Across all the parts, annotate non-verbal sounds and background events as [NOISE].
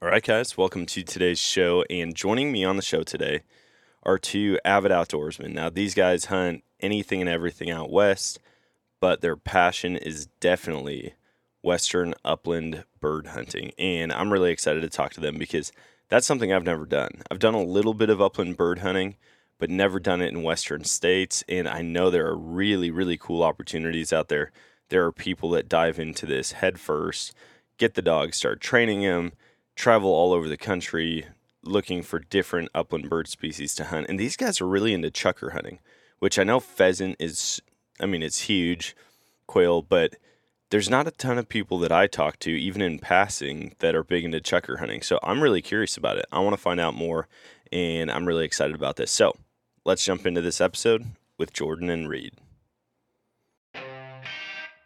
All right, guys, welcome to today's show. And joining me on the show today are two avid outdoorsmen. Now, these guys hunt anything and everything out west, but their passion is definitely western upland bird hunting. And I'm really excited to talk to them because that's something I've never done. I've done a little bit of upland bird hunting, but never done it in western states. And I know there are really, really cool opportunities out there. There are people that dive into this head first, get the dog, start training them travel all over the country looking for different upland bird species to hunt. And these guys are really into chukar hunting, which I know pheasant is, I mean, it's huge, quail, but there's not a ton of people that I talk to, even in passing, that are big into chukar hunting. So I'm really curious about it. I want to find out more, and I'm really excited about this. So let's jump into this episode with Jordan and Reed.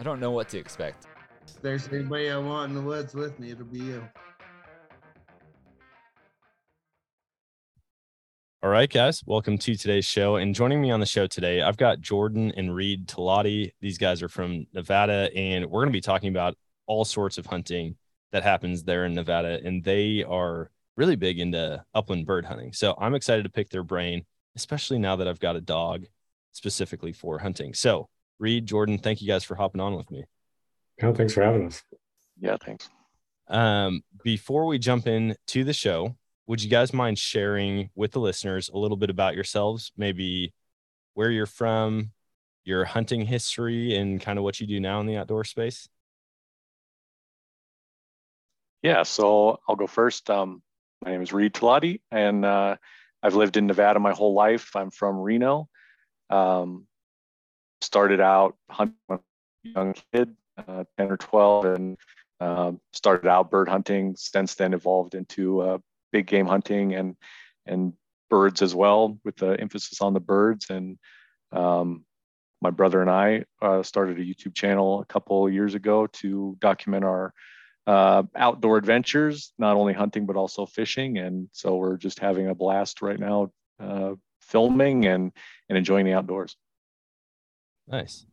I don't know what to expect. If there's anybody I want in the woods with me, it'll be you. All right, guys, welcome to today's show. And joining me on the show today, I've got Jordan and Reed Talati. These guys are from Nevada, and we're going to be talking about all sorts of hunting that happens there in Nevada. And they are really big into upland bird hunting. So I'm excited to pick their brain, especially now that I've got a dog specifically for hunting. So Reed, Jordan, thank you guys for hopping on with me. No, thanks for having us. Yeah, thanks. Um, before we jump in to the show, would you guys mind sharing with the listeners a little bit about yourselves, maybe where you're from, your hunting history, and kind of what you do now in the outdoor space? Yeah, so I'll go first. Um, my name is Reed Talati, and uh, I've lived in Nevada my whole life. I'm from Reno. Um, started out hunting when young kid, uh, 10 or 12, and um, started out bird hunting. Since then, evolved into uh, big game hunting and and birds as well, with the emphasis on the birds. And um, my brother and I uh, started a YouTube channel a couple years ago to document our uh, outdoor adventures, not only hunting but also fishing. And so we're just having a blast right now, uh, filming and and enjoying the outdoors. Nice.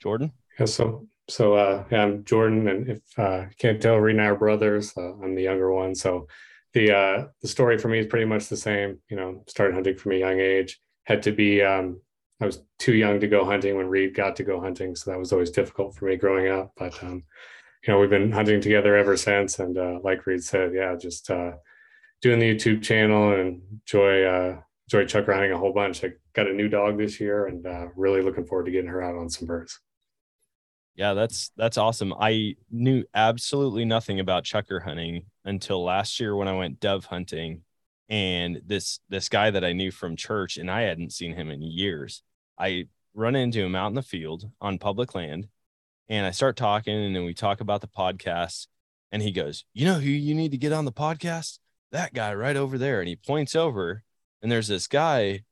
Jordan? Yeah, so so uh, yeah, I'm Jordan, and if uh, can't tell, Reed and I are brothers. Uh, I'm the younger one, so the uh, the story for me is pretty much the same. You know, started hunting from a young age. Had to be um, I was too young to go hunting when Reed got to go hunting, so that was always difficult for me growing up. But um, you know, we've been hunting together ever since. And uh, like Reed said, yeah, just uh, doing the YouTube channel and enjoy uh, enjoy chuck hunting a whole bunch. I got a new dog this year, and uh, really looking forward to getting her out on some birds. Yeah, that's that's awesome. I knew absolutely nothing about chukar hunting until last year when I went dove hunting, and this this guy that I knew from church, and I hadn't seen him in years. I run into him out in the field on public land, and I start talking, and then we talk about the podcast, and he goes, "You know who you need to get on the podcast? That guy right over there." And he points over, and there's this guy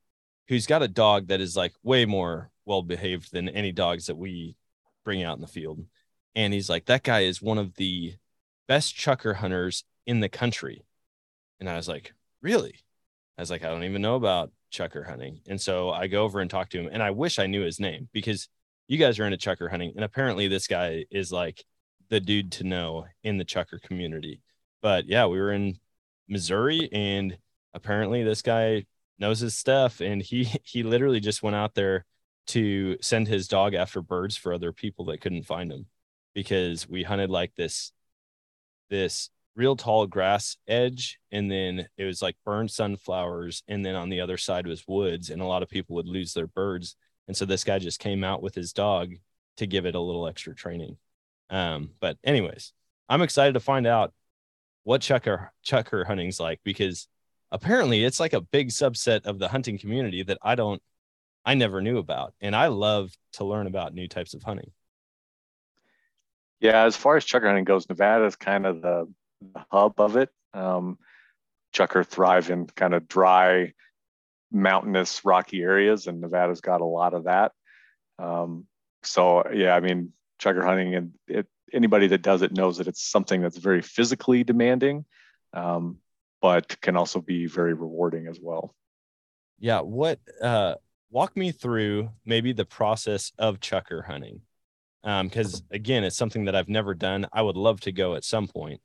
who's got a dog that is like way more well behaved than any dogs that we bring out in the field. And he's like, that guy is one of the best chukar hunters in the country. And I was like, really? I was like, I don't even know about chukar hunting. And so I go over and talk to him. And I wish I knew his name because you guys are into chukar hunting. And apparently this guy is like the dude to know in the chukar community. But yeah, we were in Missouri and apparently this guy knows his stuff. And he [LAUGHS] he literally just went out there to send his dog after birds for other people that couldn't find him because we hunted like this this real tall grass edge and then it was like burned sunflowers and then on the other side was woods and a lot of people would lose their birds and so this guy just came out with his dog to give it a little extra training um, but anyways i'm excited to find out what chukar chukar hunting's like because apparently it's like a big subset of the hunting community that i don't I never knew about. And I love to learn about new types of hunting. Yeah, as far as chukar hunting goes, Nevada is kind of the, the hub of it. Um, chukar thrive in kind of dry, mountainous, rocky areas, and Nevada's got a lot of that. Um, so yeah, I mean, chukar hunting and it, anybody that does it knows that it's something that's very physically demanding, um, but can also be very rewarding as well. Yeah. What uh, walk me through maybe the process of chukar hunting Um, because um, again it's something that i've never done i would love to go at some point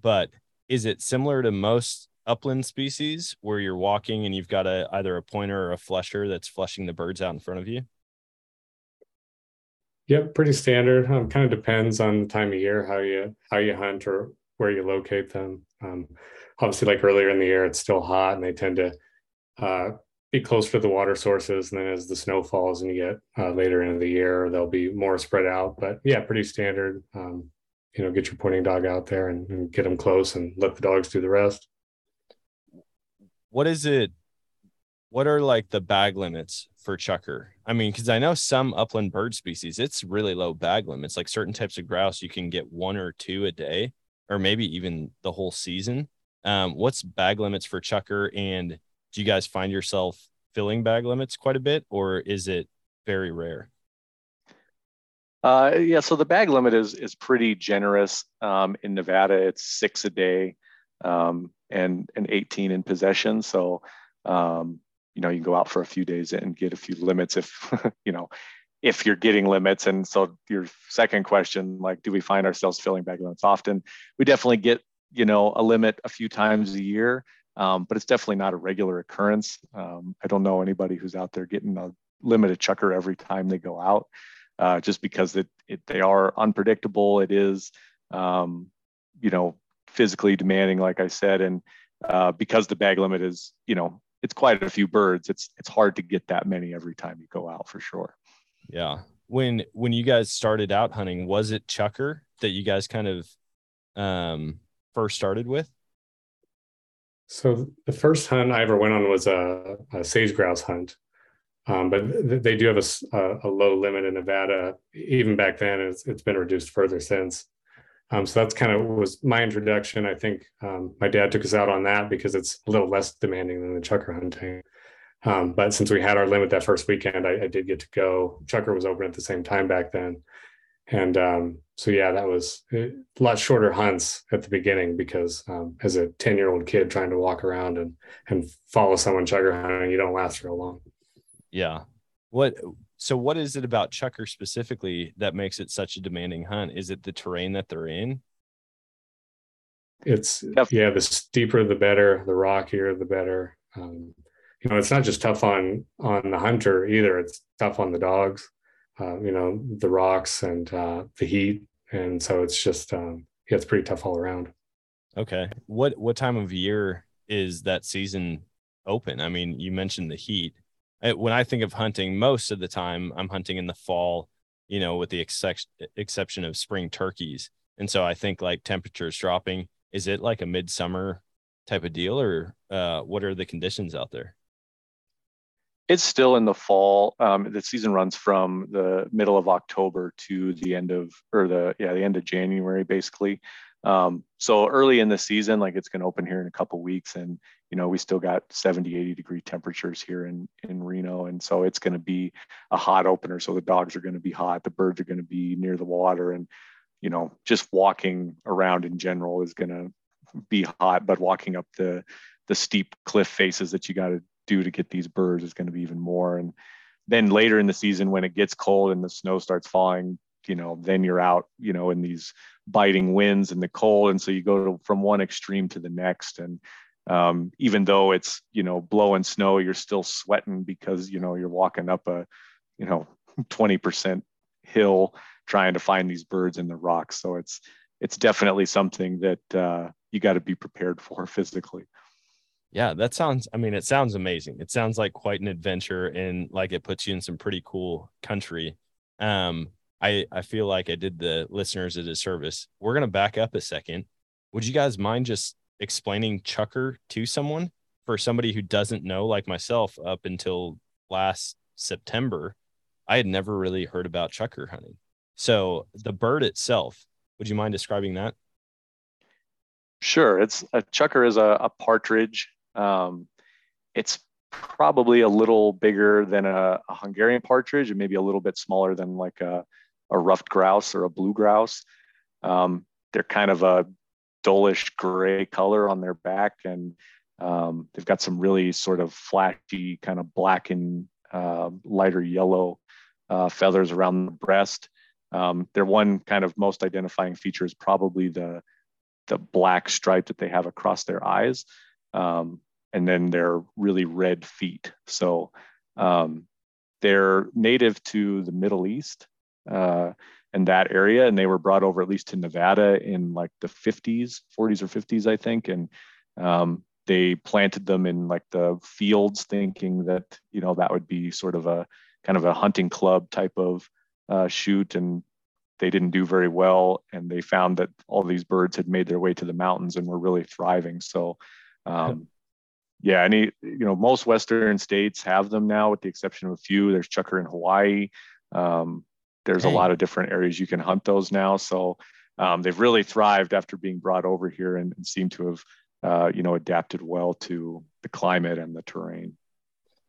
but is it similar to most upland species where you're walking and you've got a either a pointer or a flusher that's flushing the birds out in front of you yep pretty standard um, kind of depends on the time of year how you how you hunt or where you locate them um, obviously like earlier in the year it's still hot and they tend to uh, be closer to the water sources. And then as the snow falls and you get uh, later into the year, they'll be more spread out. But yeah, pretty standard. Um, you know, get your pointing dog out there and, and, get them close and let the dogs do the rest. What is it? What are like the bag limits for chukar? I mean, because I know some upland bird species, it's really low bag limits. Like certain types of grouse, you can get one or two a day, or maybe even the whole season. Um, what's bag limits for Chukar? and do you guys find yourself filling bag limits quite a bit or is it very rare? Uh, yeah so the bag limit is is pretty generous um, in nevada. It's six a day um, and and 18 in possession. So um, you know you can go out for a few days and get a few limits if [LAUGHS] you know if you're getting limits. And so your second question like do we find ourselves filling bag limits often? We definitely get you know a limit a few times a year um, but it's definitely not a regular occurrence. Um, I don't know anybody who's out there getting a limited chukar every time they go out, uh, just because it, it, they are unpredictable. It is, um, you know, physically demanding, like I said, and uh, because the bag limit is, you know, it's quite a few birds. It's it's hard to get that many every time you go out for sure. Yeah. When when you guys started out hunting, was it chukar that you guys kind of um, first started with? So the first hunt I ever went on was a, a sage grouse hunt, um, but th- they do have a, a, low limit in Nevada. Even back then, it's, it's been reduced further since. Um, so that's kind of was my introduction. I think um, my dad took us out on that because it's a little less demanding than the chukar hunting. Um, but since we had our limit that first weekend, I, I, did get to go. Chukar was open at the same time back then, and um, so yeah, that was a lot shorter hunts at the beginning because um, as a 10 year old kid trying to walk around and, and follow someone chukar hunting, you don't last real long. Yeah. What, so what is it about chukar specifically that makes it such a demanding hunt? Is it the terrain that they're in? It's yep. yeah, the steeper, the better, the rockier, the better. Um, you know, it's not just tough on, on the hunter either. It's tough on the dogs. Uh, you know, the rocks and uh, the heat and so it's just um, yeah, it's pretty tough all around. Okay, what what time of year is that season open? I mean, you mentioned the heat. When I think of hunting, most of the time I'm hunting in the fall, you know, with the ex- exception of spring turkeys. And so I think like temperatures dropping. Is it like a midsummer type of deal, or uh, what are the conditions out there? It's still in the fall. Um, the season runs from the middle of October to the end of, or the yeah, the end of January, basically. Um, so early in the season, like it's going to open here in a couple weeks, and you know we still got 70, 80 degree temperatures here in in Reno, and so it's going to be a hot opener. So the dogs are going to be hot, the birds are going to be near the water, and you know just walking around in general is going to be hot. But walking up the the steep cliff faces that you got to do to get these birds is going to be even more. And then later in the season, when it gets cold and the snow starts falling, you know, then you're out, you know, in these biting winds and the cold. And so you go to, from one extreme to the next. And um, even though it's, you know, blowing snow, you're still sweating because, you know, you're walking up a, you know, [LAUGHS] 20% hill trying to find these birds in the rocks. So it's, it's definitely something that uh, you got to be prepared for [LAUGHS] physically. Yeah, that sounds, I mean, it sounds amazing. It sounds like quite an adventure and like it puts you in some pretty cool country. Um, I I feel like I did the listeners a disservice. We're gonna back up a second. Would you guys mind just explaining Chukar to someone for somebody who doesn't know, like myself, up until last September, I had never really heard about Chukar hunting. So the bird itself, would you mind describing that? Sure. It's a chukar is a, a partridge. Um, it's probably a little bigger than a, a, Hungarian partridge and maybe a little bit smaller than like a, a ruffed grouse or a blue grouse. Um, they're kind of a dullish gray color on their back, and um, they've got some really sort of flashy, kind of black and uh, lighter yellow uh, feathers around the breast. Um, their one kind of most identifying feature is probably the the black stripe that they have across their eyes, um, and then their really red feet. So um, they're native to the Middle East uh, in that area, and they were brought over at least to Nevada in like the 50s, 40s or 50s, I think, and um, they planted them in like the fields, thinking that you know that would be sort of a kind of a hunting club type of uh, shoot, and they didn't do very well, and they found that all these birds had made their way to the mountains and were really thriving. So. Um, yeah, any you know most Western states have them now, with the exception of a few. There's chukar in Hawaii. Um, there's a lot of different areas you can hunt those now. So um, they've really thrived after being brought over here and, and seem to have, uh, you know, adapted well to the climate and the terrain.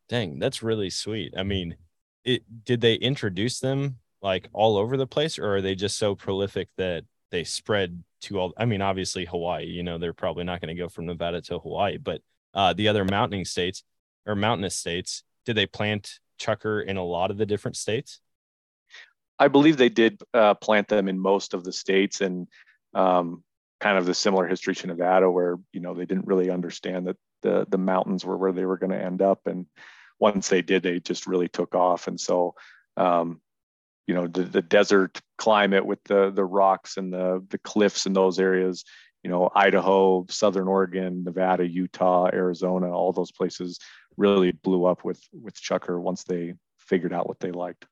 Dang, that's really sweet. I mean, it did they introduce them like all over the place, or are they just so prolific that they spread to all? I mean, obviously Hawaii. You know, they're probably not going to go from Nevada to Hawaii, but uh, the other mountain states or mountainous states, did they plant chukar in a lot of the different states? I believe they did uh, plant them in most of the states and um, kind of the similar history to Nevada, where you know they didn't really understand that the the mountains were where they were going to end up, and once they did, they just really took off. And so, um, you know, the, the desert climate with the the rocks and the the cliffs in those areas, you know, Idaho, Southern Oregon, Nevada, Utah, Arizona, all those places really blew up with with chukar once they figured out what they liked.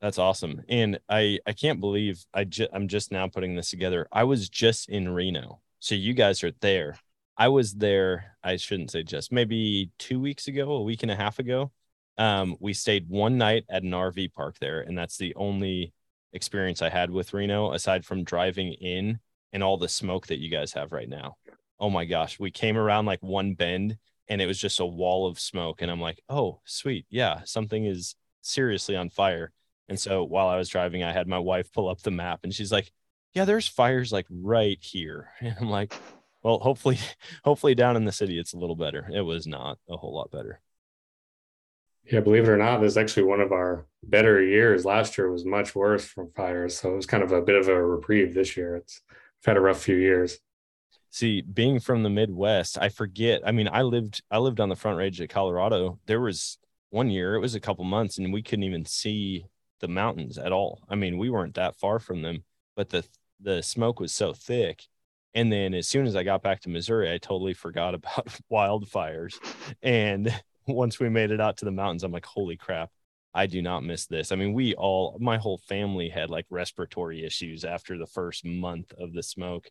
That's awesome. And I I can't believe I just I'm just now putting this together. I was just in Reno. So you guys are there. I was there, I shouldn't say just maybe 2 weeks ago, a week and a half ago. Um, we stayed one night at an RV park there and that's the only experience I had with Reno aside from driving in and all the smoke that you guys have right now. Oh my gosh, we came around like one bend and it was just a wall of smoke and I'm like, "Oh, sweet. Yeah, something is seriously on fire." And so while I was driving, I had my wife pull up the map and she's like, Yeah, there's fires like right here. [LAUGHS] And I'm like, Well, hopefully, [LAUGHS] hopefully down in the city it's a little better. It was not a whole lot better. Yeah, believe it or not, this is actually one of our better years. Last year was much worse from fires. So it was kind of a bit of a reprieve this year. It's we've had a rough few years. See, being from the Midwest, I forget. I mean, I lived I lived on the front range of Colorado. There was one year, it was a couple months, and we couldn't even see the mountains at all. I mean, we weren't that far from them. but the the smoke was so thick. And then as soon as I got back to Missouri, I totally forgot [LAUGHS] about wildfires. And [LAUGHS] once we made it out to the mountains, I'm like, holy crap, I do not miss this. I mean, we all, my whole family had like respiratory issues after the first month of the smoke.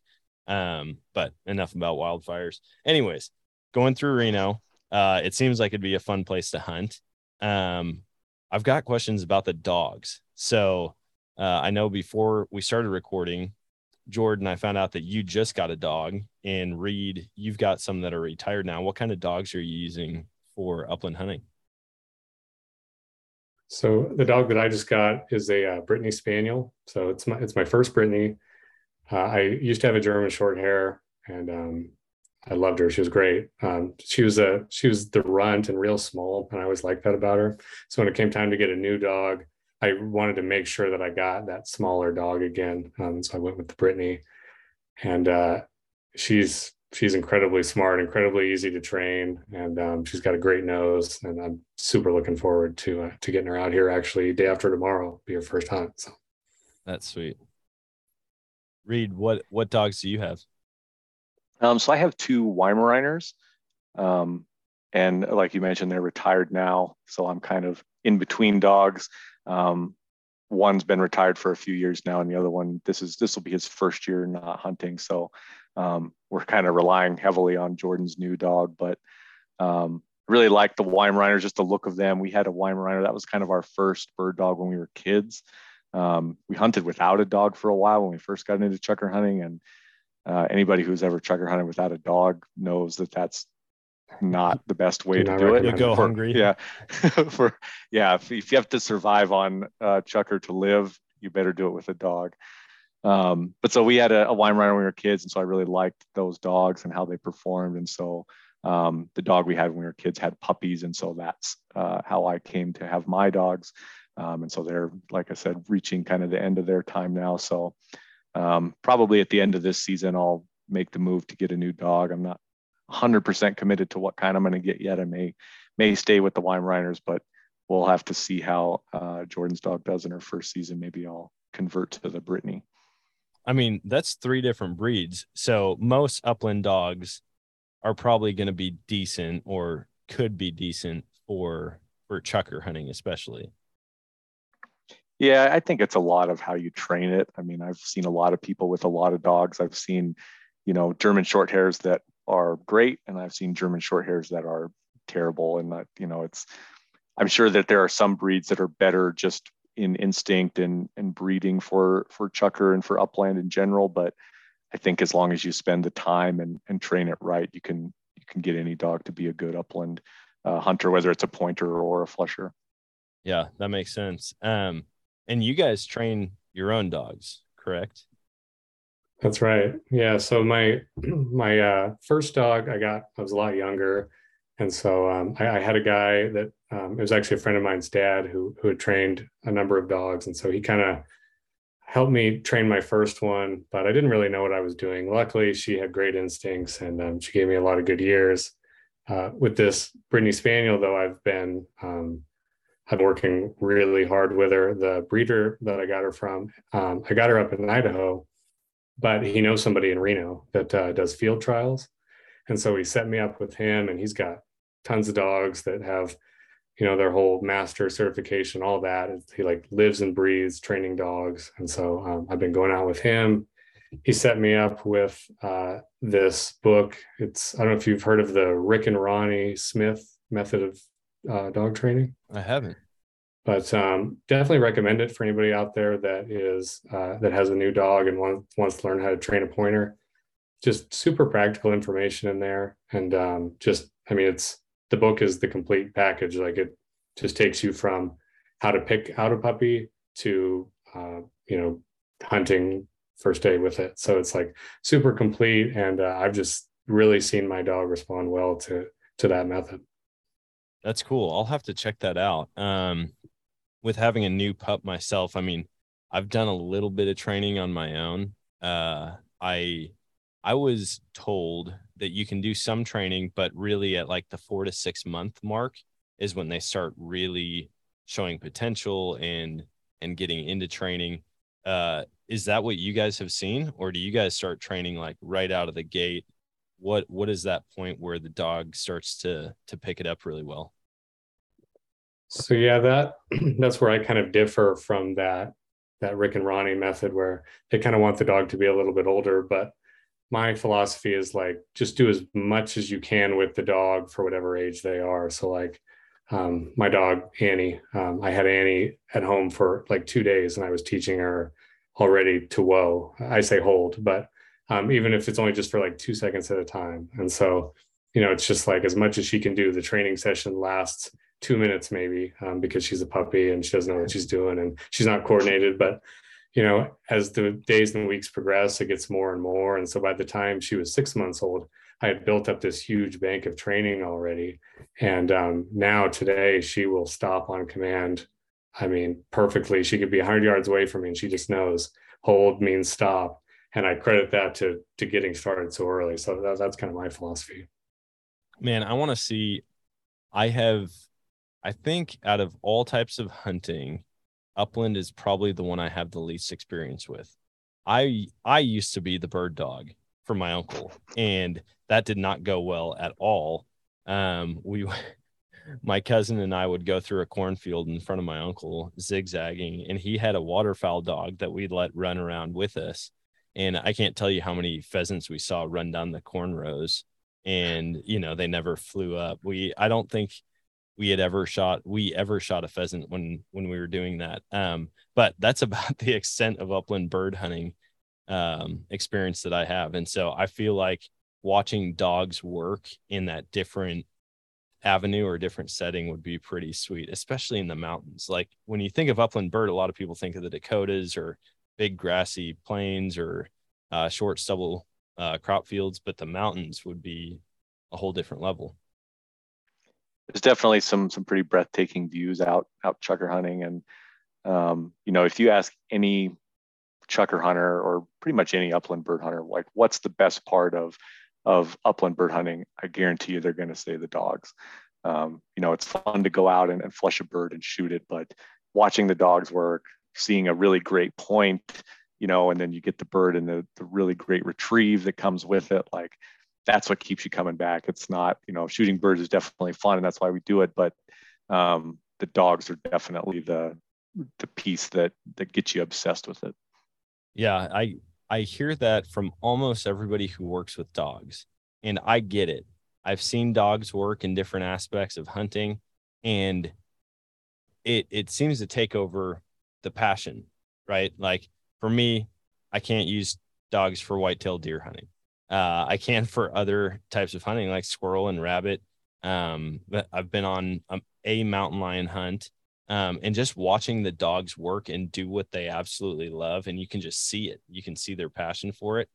Um, but enough about wildfires. Anyways, going through Reno, uh, it seems like it'd be a fun place to hunt. Um, I've got questions about the dogs. So uh, I know before we started recording, Jordan, I found out that you just got a dog, and Reed, you've got some that are retired now. What kind of dogs are you using for upland hunting? So the dog that I just got is a uh, Brittany Spaniel. So it's my it's my first Brittany. Uh, I used to have a German short hair, and um, I loved her. She was great. Um, she was a she was the runt and real small, and I always liked that about her. So when it came time to get a new dog, I wanted to make sure that I got that smaller dog again. Um, so I went with the Brittany, and uh, she's she's incredibly smart, incredibly easy to train, and um, she's got a great nose. And I'm super looking forward to uh, to getting her out here. Actually, day after tomorrow, be her first hunt. So that's sweet. Reed, what what dogs do you have? Um, so I have two Weimaraners. Um, and like you mentioned, they're retired now. So I'm kind of in between dogs. Um, one's been retired for a few years now, and the other one, this is this will be his first year not hunting. So um, we're kind of relying heavily on Jordan's new dog, but um, really like the Weimaraners, just the look of them. We had a Weimaraner that was kind of our first bird dog when we were kids. Um, we hunted without a dog for a while when we first got into chukar hunting, and uh, anybody who's ever chukar hunted without a dog knows that that's not the best way to do it. You go for, hungry. Yeah. [LAUGHS] for yeah, if, if, you have to survive on uh, chukar to live, you better do it with a dog. Um, but so we had a, a Weimaraner when we were kids, and so I really liked those dogs and how they performed. And so um, the dog we had when we were kids had puppies, and so that's uh, how I came to have my dogs. Um, and so they're, like I said, reaching kind of the end of their time now. So um, probably at the end of this season, I'll make the move to get a new dog. I'm not 100% committed to what kind I'm going to get yet. I may may stay with the Weimaraners, but we'll have to see how uh, Jordan's dog does in her first season. Maybe I'll convert to the Brittany. I mean, that's three different breeds. So most upland dogs are probably going to be decent or could be decent for for chukar hunting, especially. Yeah, I think it's a lot of how you train it. I mean, I've seen a lot of people with a lot of dogs. I've seen, you know, German short hairs that are great, and I've seen German short hairs that are terrible. And that, you know, it's, I'm sure that there are some breeds that are better just in instinct and and breeding for for chukar and for upland in general. But I think as long as you spend the time and and train it right, you can you can get any dog to be a good upland uh, hunter, whether it's a pointer or a flusher. Yeah, that makes sense. Um, and you guys train your own dogs, correct? That's right. Yeah. So my [CLEARS THROAT] my uh, first dog I got I was a lot younger, and so um, I, I, had a guy that um, it was actually a friend of mine's dad who who had trained a number of dogs, and so he kind of helped me train my first one. But I didn't really know what I was doing. Luckily, she had great instincts, and um, she gave me a lot of good years. Uh, with this Brittany Spaniel, though, I've been um, I've been working really hard with her. The breeder that I got her from, um, I got her up in Idaho, but he knows somebody in Reno that uh, does field trials. And so he set me up with him, and he's got tons of dogs that have, you know, their whole master certification, all that. He like lives and breathes training dogs. And so um, I've been going out with him. He set me up with uh, this book. It's, I don't know if you've heard of the Rick and Ronnie Smith method of uh, dog training? I haven't. But um, definitely recommend it for anybody out there that is uh, that has a new dog and wants wants to learn how to train a pointer. Just super practical information in there, and um, just I mean, it's the book is the complete package. Like it just takes you from how to pick out a puppy to uh, you know hunting first day with it. So it's like super complete, and uh, I've just really seen my dog respond well to to that method. That's cool. I'll have to check that out. Um, with having a new pup myself, I mean, I've done a little bit of training on my own. Uh, I I was told that you can do some training, but really at like the four to six month mark is when they start really showing potential and and getting into training. Uh, is that what you guys have seen or do you guys start training like right out of the gate what what is that point where the dog starts to to pick it up really well so yeah that [CLEARS THROAT] that's where i kind of differ from that that rick and ronnie method where they kind of want the dog to be a little bit older but my philosophy is like just do as much as you can with the dog for whatever age they are. So like um, my dog annie um, i had annie at home for like two days and i was teaching her already to whoa. I say hold but um, even if it's only just for like two seconds at a time. And so you know it's just like as much as she can do the training session lasts two minutes maybe um, because she's a puppy and she doesn't know what she's doing and she's not coordinated but you know as the days and weeks progress it gets more and more and so by the time she was six months old i had built up this huge bank of training already and um, now today she will stop on command I mean, perfectly. She could be 100 yards away from me and she just knows hold means stop. And I credit that to to getting started so early. So that, that's kind of my philosophy. Man, I want to see. I have, I think, out of all types of hunting, upland is probably the one I have the least experience with. I I used to be the bird dog for my uncle, and that did not go well at all. Um, we [LAUGHS] my cousin and I would go through a cornfield in front of my uncle, zigzagging, and he had a waterfowl dog that we'd let run around with us. And I can't tell you how many pheasants we saw run down the corn rows, and you know they never flew up. We I don't think we had ever shot we ever shot a pheasant when when we were doing that. Um, but that's [LAUGHS] about the extent of upland bird hunting um, experience that I have, and so I feel like watching dogs work in that different avenue or different setting would be pretty sweet, especially in the mountains. Like when you think of upland bird, a lot of people think of the Dakotas or big grassy plains or uh, short stubble uh, crop fields, but the mountains would be a whole different level. There's definitely some some pretty breathtaking views out out chukar hunting, and um, you know if you ask any chukar hunter or pretty much any upland bird hunter, like what's the best part of of upland bird hunting, I guarantee you they're going to say the dogs. Um, you know, it's fun to go out and, and flush a bird and shoot it, but watching the dogs work, seeing a really great point, you know, and then you get the bird and the, the really great retrieve that comes with it. Like that's what keeps you coming back. It's not, you know, shooting birds is definitely fun and that's why we do it. But um, the dogs are definitely the, the piece that, that gets you obsessed with it. Yeah. I, I hear that from almost everybody who works with dogs, and I get it. I've seen dogs work in different aspects of hunting, and it it seems to take over the passion, right? Like for me, I can't use dogs for whitetail deer hunting. Uh, I can for other types of hunting like squirrel and rabbit. Um, I've been on a, a mountain lion hunt um, and just watching the dogs work and do what they absolutely love and you can just see it. You can see their passion for it.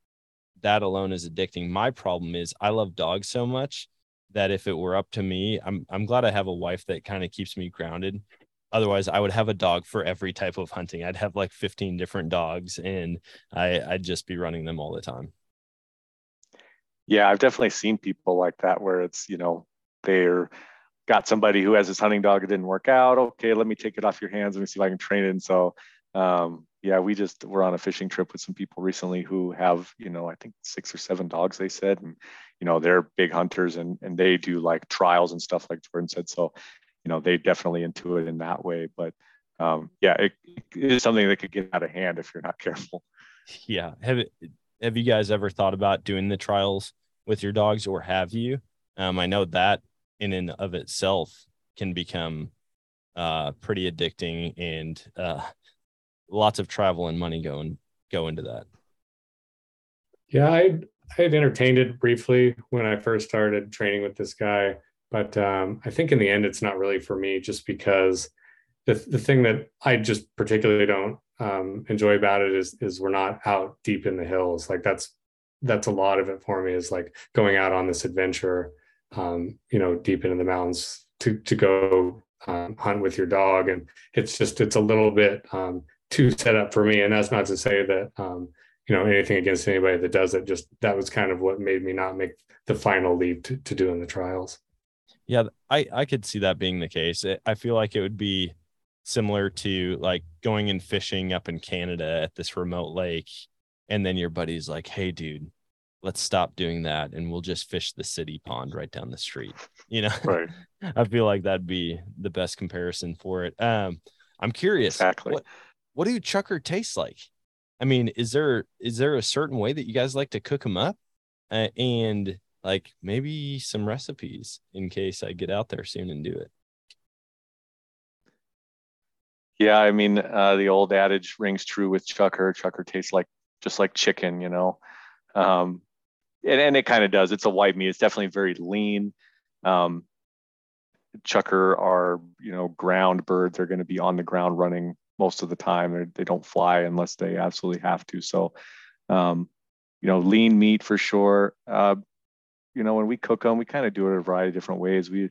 That alone is addicting. My problem is i love dogs so much that if it were up to me i'm, I'm glad i have a wife that kind of keeps me grounded. Otherwise i would have a dog for every type of hunting. I'd have like 15 different dogs and I, i'd just be running them all the time yeah i've definitely seen people like that where it's you know they're got somebody who has this hunting dog it didn't work out okay let me take it off your hands let me see if i can train it. And so um, yeah we just were on a fishing trip with some people recently who have you know i think six or seven dogs they said and you know they're big hunters and and they do like trials and stuff like jordan said. So you know they definitely into it in that way. But um, yeah it, it is something that could get out of hand if you're not [LAUGHS] careful. Yeah have have you guys ever thought about doing the trials with your dogs or have you um, i know that in and of itself can become uh, pretty addicting and uh, lots of travel and money go and go into that. Yeah, I I had entertained it briefly when I first started training with this guy, but um, I think in the end it's not really for me, just because the the thing that I just particularly don't um, enjoy about it is is we're not out deep in the hills. Like that's that's a lot of it for me is like going out on this adventure um, you know, deep into the mountains to to go um, hunt with your dog, and it's just it's a little bit um, too set up for me. And that's not to say that um, you know anything against anybody that does it. Just that was kind of what made me not make the final leap to, to doing the trials. Yeah, I I could see that being the case. I feel like it would be similar to like going and fishing up in Canada at this remote lake. And then your buddy's like, hey, dude, let's stop doing that and we'll just fish the city pond right down the street. [LAUGHS] You know, right. I feel like that'd be the best comparison for it. Um, I'm curious. Exactly. What, what do chukar taste like? I mean, is there is there a certain way that you guys like to cook them up, uh, and like maybe some recipes in case I get out there soon and do it? Yeah, I mean, uh, the old adage rings true with chukar. Chukar tastes like just like chicken, you know, um, and, and it kind of does. It's a white meat. It's definitely very lean. Um, chukar are you know ground birds. They're going to be on the ground running most of the time. They're, they do not fly unless they absolutely have to. So, um, you know, lean meat for sure. Uh, you know, when we cook them, we kind of do it a variety of different ways. We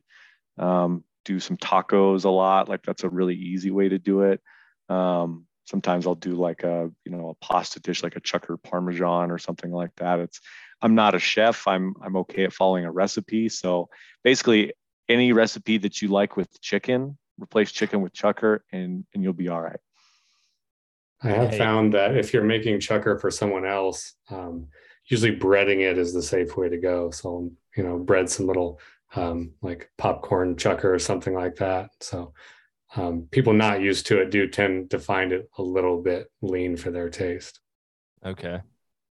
um, do some tacos a lot. Like that's a really easy way to do it. Um, sometimes I'll do like a, you know, a pasta dish, like a chukar parmesan or something like that. It's, I'm not a chef. I'm, I'm okay at following a recipe. So basically any recipe that you like with chicken, replace chicken with chukar, and, and you'll be all right. I have found that if you're making chukar for someone else, um, usually breading it is the safe way to go. So, you know, bread some little um, like popcorn chukar or something like that. So, um, people not used to it do tend to find it a little bit lean for their taste. Okay.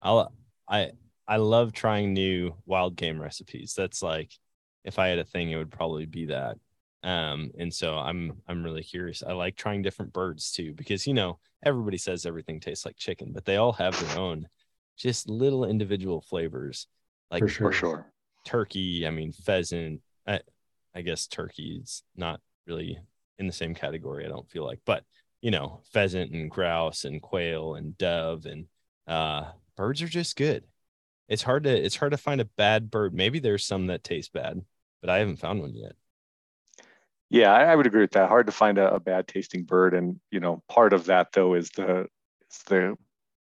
I'll, I, I love trying new wild game recipes. That's like, if I had a thing, it would probably be that. Um, and so I'm I'm really curious. I like trying different birds too, because you know, everybody says everything tastes like chicken, but they all have their own just little individual flavors. Like for sure, for sure. Turkey, I mean pheasant. I, I guess turkey's not really in the same category, I don't feel like, but you know, pheasant and grouse and quail and dove and uh birds are just good. It's hard to it's hard to find a bad bird. Maybe there's some that taste bad, but I haven't found one yet. Yeah, I, I would agree with that. Hard to find a, a, bad tasting bird, and you know, part of that though is the is the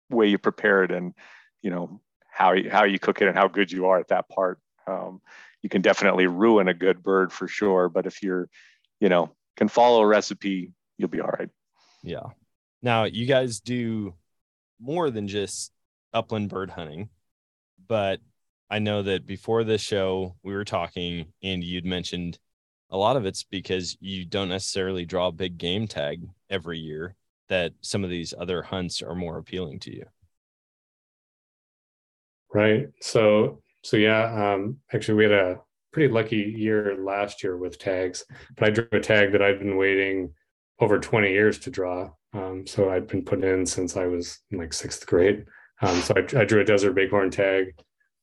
way you prepare it, and you know how you, how you cook it, and how good you are at that part. Um, you can definitely ruin a good bird for sure, but if you're, you know, can follow a recipe, you'll be all right. Yeah. Now you guys do more than just upland bird hunting, but I know that before this show we were talking, and you'd mentioned a lot of it's because you don't necessarily draw a big game tag every year that some of these other hunts are more appealing to you right so so yeah um actually we had a pretty lucky year last year with tags but i drew a tag that i'd been waiting over 20 years to draw um, so i'd been put in since i was in like sixth grade um, so I, I drew a desert bighorn tag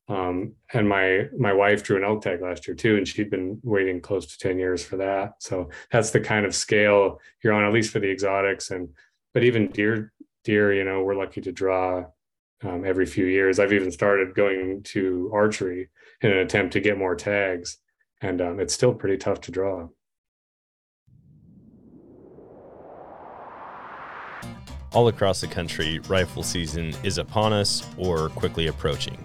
um, and my my wife drew an elk tag last year too, and she'd been waiting close to 10 years for that. So that's the kind of scale you're on, at least for the exotics. And but even deer, deer, you know, we're lucky to draw um, every few years. I've even started going to archery in an attempt to get more tags, and um, it's still pretty tough to draw. All across the country, rifle season is upon us or quickly approaching.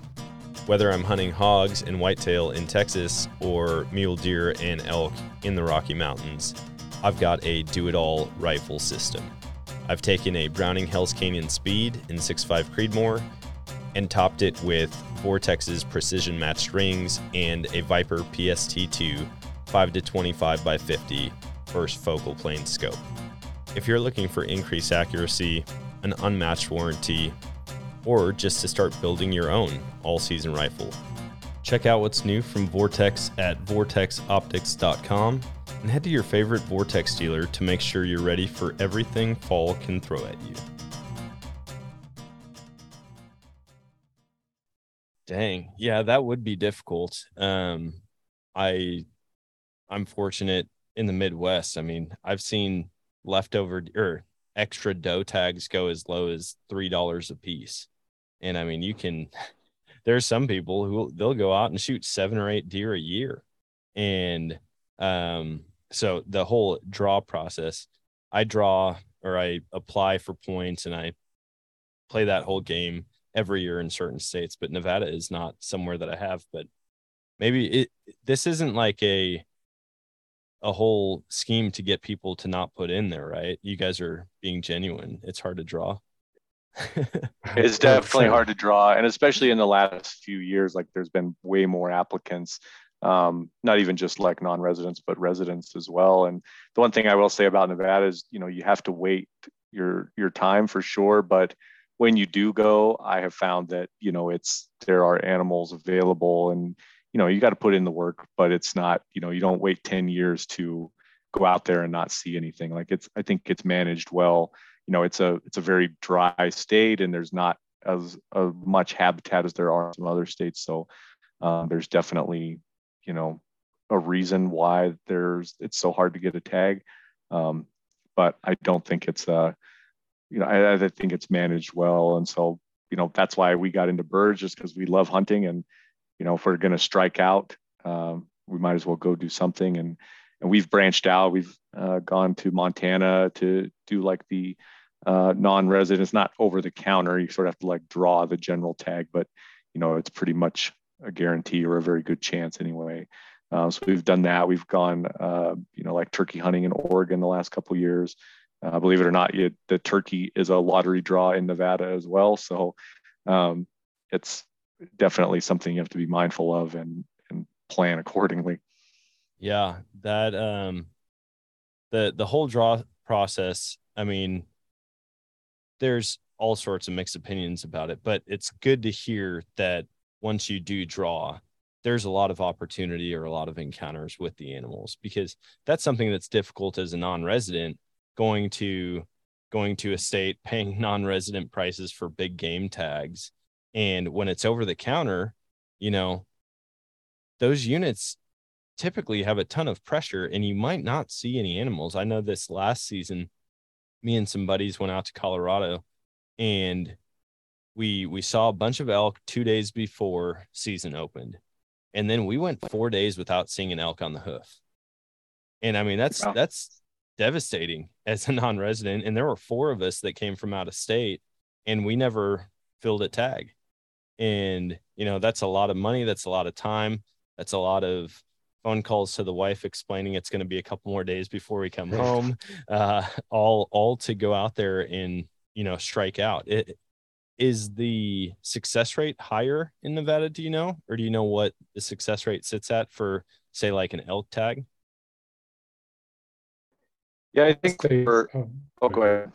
Whether I'm hunting hogs and whitetail in Texas or mule deer and elk in the Rocky Mountains, I've got a do it all rifle system. I've taken a Browning Hell's Canyon Speed in 6.5 Creedmoor and topped it with Vortex's precision matched rings and a Viper PST2 5 to 25 by 50 first focal plane scope. If you're looking for increased accuracy, an unmatched warranty, or just to start building your own all season rifle. Check out what's new from Vortex at vortexoptics.com and head to your favorite Vortex dealer to make sure you're ready for everything fall can throw at you. Dang. Yeah, that would be difficult. Um I I'm fortunate in the Midwest. I mean, I've seen leftover or extra doe tags go as low as three dollars a piece. And I mean, you can. [LAUGHS] There's some people who they'll go out and shoot seven or eight deer a year, and um, so the whole draw process, I draw or I apply for points and I play that whole game every year in certain states. But Nevada is not somewhere that I have. But maybe it this isn't like a a whole scheme to get people to not put in there, right? You guys are being genuine. It's hard to draw. [LAUGHS] it's definitely hard to draw, and especially in the last few years, like there's been way more applicants. Um, not even just like non-residents, but residents as well. And the one thing I will say about Nevada is, you know, you have to wait your your time for sure, but when you do go, I have found that you know it's there are animals available, and you know you got to put in the work, but it's not you know you don't wait ten years to go out there and not see anything. Like it's I think it's managed well. You know it's a it's a very dry state, and there's not as, as much habitat as there are in some other states. So um, there's definitely you know a reason why there's it's so hard to get a tag. Um, but I don't think it's a you know, I, I think it's managed well. And so, you know, that's why we got into birds just because we love hunting. And, you know, if we're going to strike out, um, we might as well go do something. And, and we've branched out. We've uh, gone to Montana to do like the uh, non-residents, not over the counter. You sort of have to like draw the general tag, but you know, it's pretty much a guarantee or a very good chance anyway. Uh, so we've done that. We've gone, uh, you know, like turkey hunting in Oregon the last couple years. Uh, believe it or not, you, the turkey is a lottery draw in Nevada as well. So um, it's definitely something you have to be mindful of and, and plan [LAUGHS] accordingly. Yeah, that um, the the whole draw process. I mean, there's all sorts of mixed opinions about it, but it's good to hear that once you do draw, there's a lot of opportunity or a lot of encounters with the animals because that's something that's difficult as a non-resident going to going to a state [LAUGHS] paying non-resident prices for big game tags. And when it's over the counter you know those units typically have a ton of pressure and you might not see any animals. I know this last season me and some buddies went out to colorado and we we saw a bunch of elk two days before season opened. And then we went four days without seeing an elk on the hoof. And i mean that's wow. that's devastating as a non-resident. And there were four of us that came from out of state and we never filled a tag. And you know that's a lot of money. That's a lot of time. That's a lot of phone calls to the wife explaining it's going to be a couple more days before we come [LAUGHS] home uh, all all to go out there and you know strike out. It, is the success rate higher in nevada do you know or do you know what the success rate sits at for say like an elk tag yeah, I think for, oh, oh, go ahead.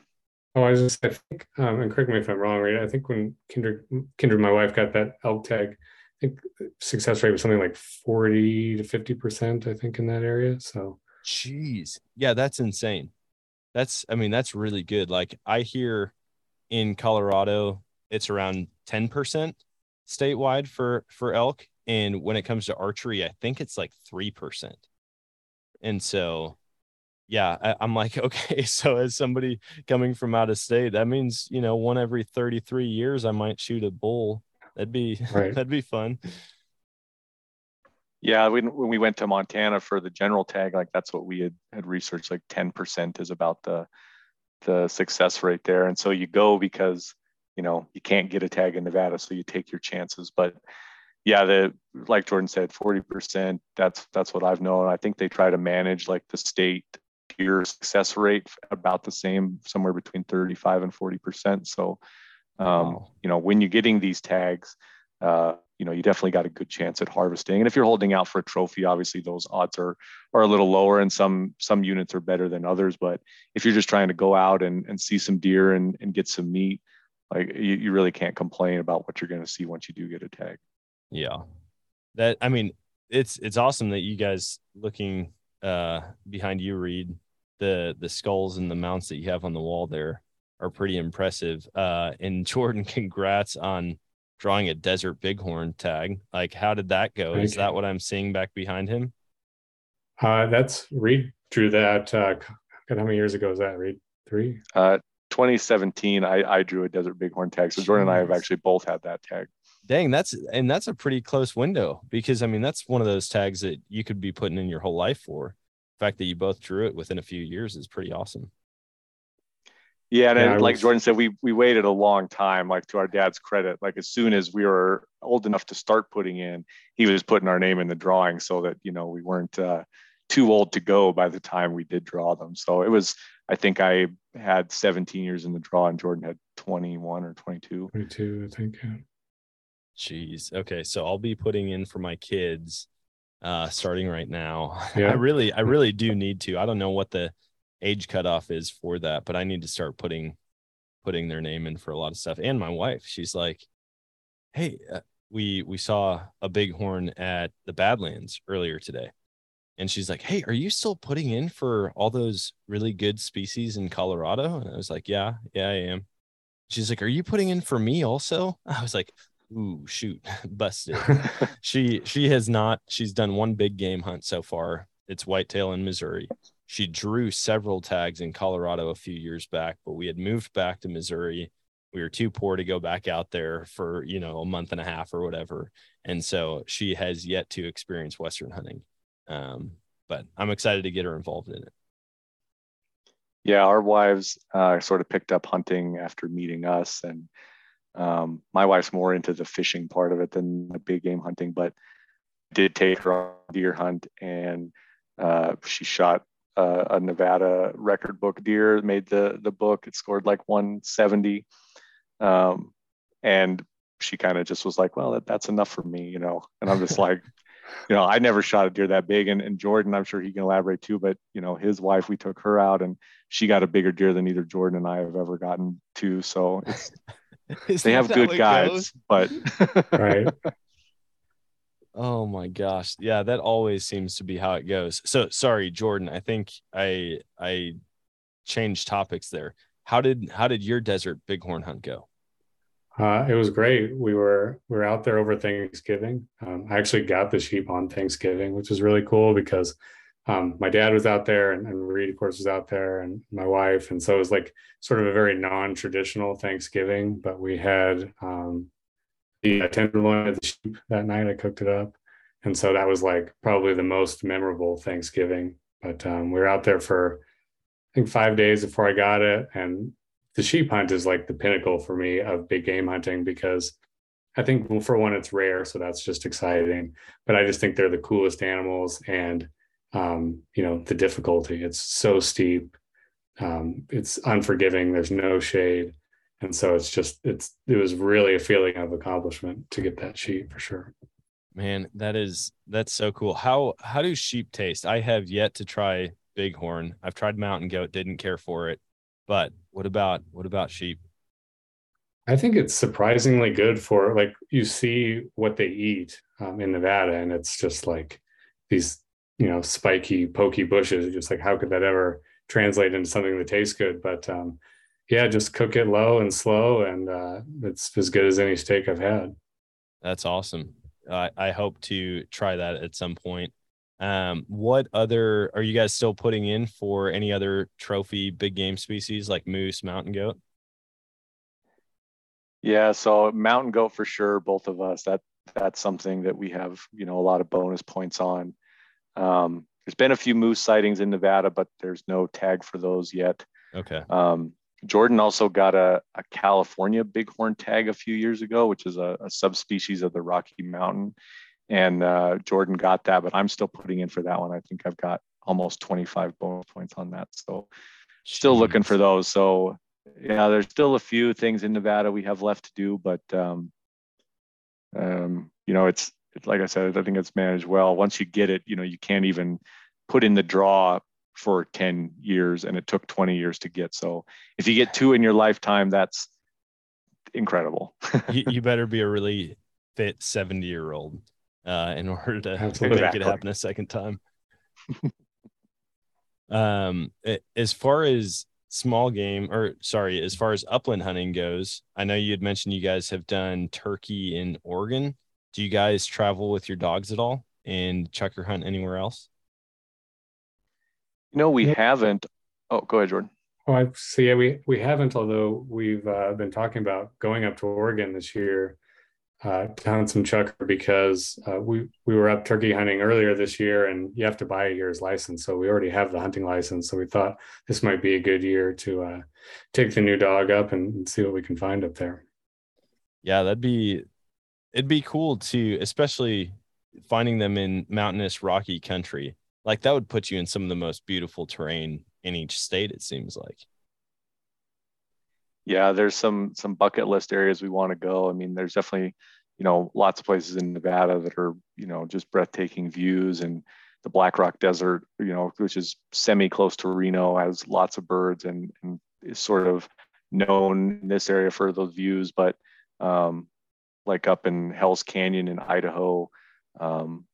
Oh, I was just, I think, um, and correct me if I'm wrong, right? I think when Kindred, Kindred, my wife got that elk tag, I think success rate was something like 40 to 50%, I think, in that area. So, jeez. Yeah, that's insane. That's, I mean, that's really good. Like, I hear in Colorado, it's around 10% statewide for, for elk. And when it comes to archery, I think it's like 3%. And so, yeah, I, am like, [LAUGHS] okay, so as somebody coming from out of state, that means you know one every 33 years I might shoot a bull. That'd be [LAUGHS] right. that'd be fun. Yeah, when, when we went to Montana for the general tag, like that's what we had had researched. Like 10% is about the the success rate there, and so you go because you know you can't get a tag in Nevada, so you take your chances. But yeah, the like Jordan said, 40%. That's that's what I've known. I think they try to manage like the state your success rate about the same, somewhere between 35 and 40%. So, um, wow. you know, when you're getting these tags, uh, you know, you definitely got a good chance at harvesting. And if you're holding out for a trophy, obviously those odds are are a little lower, and some some units are better than others. But if you're just trying to go out and, and see some deer and, and get some meat, like you, you really can't complain about what you're going to see once you do get a tag. Yeah, that I mean, it's it's awesome that you guys looking uh, behind you, read the the skulls and the mounts that you have on the wall there are pretty impressive. Uh, and [LAUGHS] Jordan, congrats on drawing a desert bighorn tag. Like, how did that go? Is that what I'm seeing back behind him? Uh, that's Reed drew that. Uh, God, how many years ago was that? Reed three. Uh, 2017. I I drew a desert bighorn tag. So Jordan and I have actually both had that tag. Dang, that's and that's a pretty close window because I mean that's one of those tags that you could be putting in your whole life for. The fact that you both drew it within a few years is pretty awesome. Yeah, and yeah, like was... Jordan said, we we waited a long time. Like to our dad's credit, like as soon as we were old enough to start putting in, he was putting our name in the drawing so that you know we weren't uh, too old to go by the time we did draw them. So it was, I think I had 17 years in the draw and Jordan had 21 or 22. 22, I think. Yeah. Jeez. Okay. So I'll be putting in for my kids uh starting right now. [LAUGHS] Yeah. I really, I really do need to. I don't know what the age cutoff is for that, but I need to start putting putting their name in for a lot of stuff. And my wife, she's like, "Hey, uh, we we saw a bighorn at the Badlands earlier today." And she's like, "Hey, are you still putting in for all those really good species in Colorado?" And I was like, "Yeah, yeah, I am." She's like, "Are you putting in for me also?" [LAUGHS] I was like, "Ooh, shoot, [LAUGHS] busted." [LAUGHS] she she has not. She's done one big game hunt so far. It's whitetail in Missouri. She drew several tags in Colorado a few years back, but we had moved back to Missouri. We were too poor to go back out there for, you know, a month and a half or whatever. And so she has yet to experience Western hunting. Um, but I'm excited to get her involved in it. Yeah, our wives uh, sort of picked up hunting after meeting us, and um, my wife's more into the fishing part of it than the big game hunting. But did take her on a deer hunt, and uh, she shot uh, a Nevada record book deer. Made the the book. It scored like 170, um, and she kind of just was like, "Well, that, that's enough for me," you know. And I'm just [LAUGHS] like, you know, I never shot a deer that big. And, and Jordan, I'm sure he can elaborate too, but you know, his wife, we took her out and she got a bigger deer than either Jordan and I have ever gotten to. So it's, [LAUGHS] they have good guides, but [LAUGHS] right. Oh my gosh. Yeah, that always seems to be how it goes. So sorry, Jordan. I think I I changed topics there. How did how did your desert bighorn hunt go? Uh, it was great. We were we were out there over Thanksgiving. Um, I actually got the sheep on Thanksgiving, which was really cool because um, my dad was out there and, and Reed, of course, was out there, and my wife, and so it was like sort of a very non-traditional Thanksgiving. But we had um, the tenderloin of the sheep that night. I cooked it up, and so that was like probably the most memorable Thanksgiving. But um, we were out there for I think five days before I got it, and the sheep hunt is like the pinnacle for me of big game hunting because I think well, for one, it's rare, so that's just exciting. But I just think they're the coolest animals, and um, you know the difficulty. It's so steep, um, it's unforgiving. There's no shade, and so it's just it's it was really a feeling of accomplishment to get that sheep for sure. Man, that is that's so cool. How how do sheep taste? I have yet to try bighorn. I've tried mountain goat, didn't care for it. But what about what about sheep? I think it's surprisingly good for like you see what they eat um, in Nevada, and it's just like these you know spiky, pokey bushes. Just like how could that ever translate into something that tastes good? But um, yeah, just cook it low and slow, and uh, it's as good as any steak I've had. That's awesome. I, I hope to try that at some point. Um, what other are you guys still putting in for any other trophy big game species like moose, mountain goat? Yeah, so mountain goat for sure, both of us. That that's something that we have, you know, a lot of bonus points on. Um, there's been a few moose sightings in Nevada, but there's no tag for those yet. Okay. Um, Jordan also got a, a California bighorn tag a few years ago, which is a, a subspecies of the Rocky Mountain and uh, Jordan got that, but I'm still putting in for that one. I think I've got almost 25 bonus points on that. So still looking for those. So yeah, there's still a few things in Nevada we have left to do, but um, um, you know, it's, it's like I said, I think it's managed well. Once you get it, you know, you can't even put in the draw for 10 years and it took 20 years to get. So if you get two in your lifetime, that's incredible. [LAUGHS] you, you better be a really fit 70 year old uh, in order to Absolutely. [LAUGHS] make it happen a second time. [LAUGHS] um, it, as far as small game, or sorry, as far as upland hunting goes, I know you had mentioned you guys have done turkey in Oregon. Do you guys travel with your dogs at all and chukar hunt anywhere else? No, we haven't. Oh, go ahead, Jordan. Oh, I see. Yeah, we we haven't. Although we've uh, been talking about going up to Oregon this year uh, to hunt some chukar because uh, we we were up turkey hunting earlier this year, and you have to buy a year's license. So we already have the hunting license. So we thought this might be a good year to uh, take the new dog up and, and see what we can find up there. Yeah, that'd be it'd be cool to, especially finding them in mountainous rocky country. like that would put you in some of the most beautiful terrain in each state it seems like yeah there's some some bucket list areas we want to go i mean there's definitely you know lots of places in nevada that are you know just breathtaking views and the black rock desert you know which is semi close to reno has lots of birds and, and is sort of known in this area for those views. But um, like up in hell's canyon in idaho um,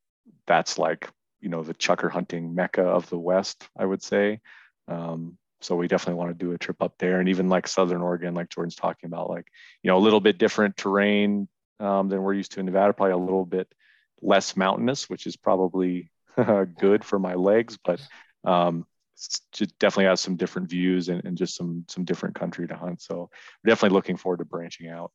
that's like you know the chukar hunting mecca of the west i would say. Um, so we definitely want to do a trip up there. And even like southern oregon like jordan's talking about like you know a little bit different terrain um, than we're used to in nevada probably a little bit less mountainous which is probably [LAUGHS] good for my legs but um, definitely has some different views and, and just some some different country to hunt so definitely looking forward to branching out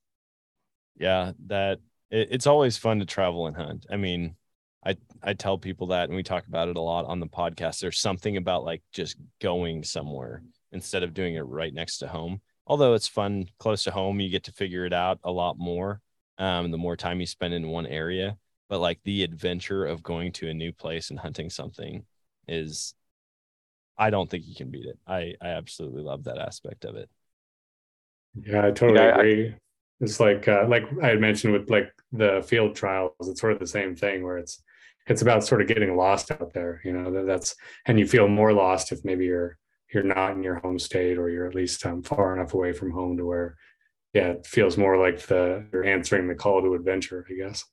yeah that it, it's always fun to travel and hunt i mean I I tell people that and we talk about it a lot on the podcast. There's something about like just going somewhere instead of doing it right next to home. Although it's fun close to home, you get to figure it out a lot more. Um, the more time you spend in one area, but like the adventure of going to a new place and hunting something is I don't think you can beat it. I I absolutely love that aspect of it. Yeah, I totally yeah, agree. I, it's like uh, like I had mentioned with like the field trials, it's sort of the same thing where it's it's about sort of getting lost out there you know that's and you feel more lost if maybe you're you're not in your home state or you're at least um, far enough away from home to where yeah it feels more like the you're answering the call to adventure i guess.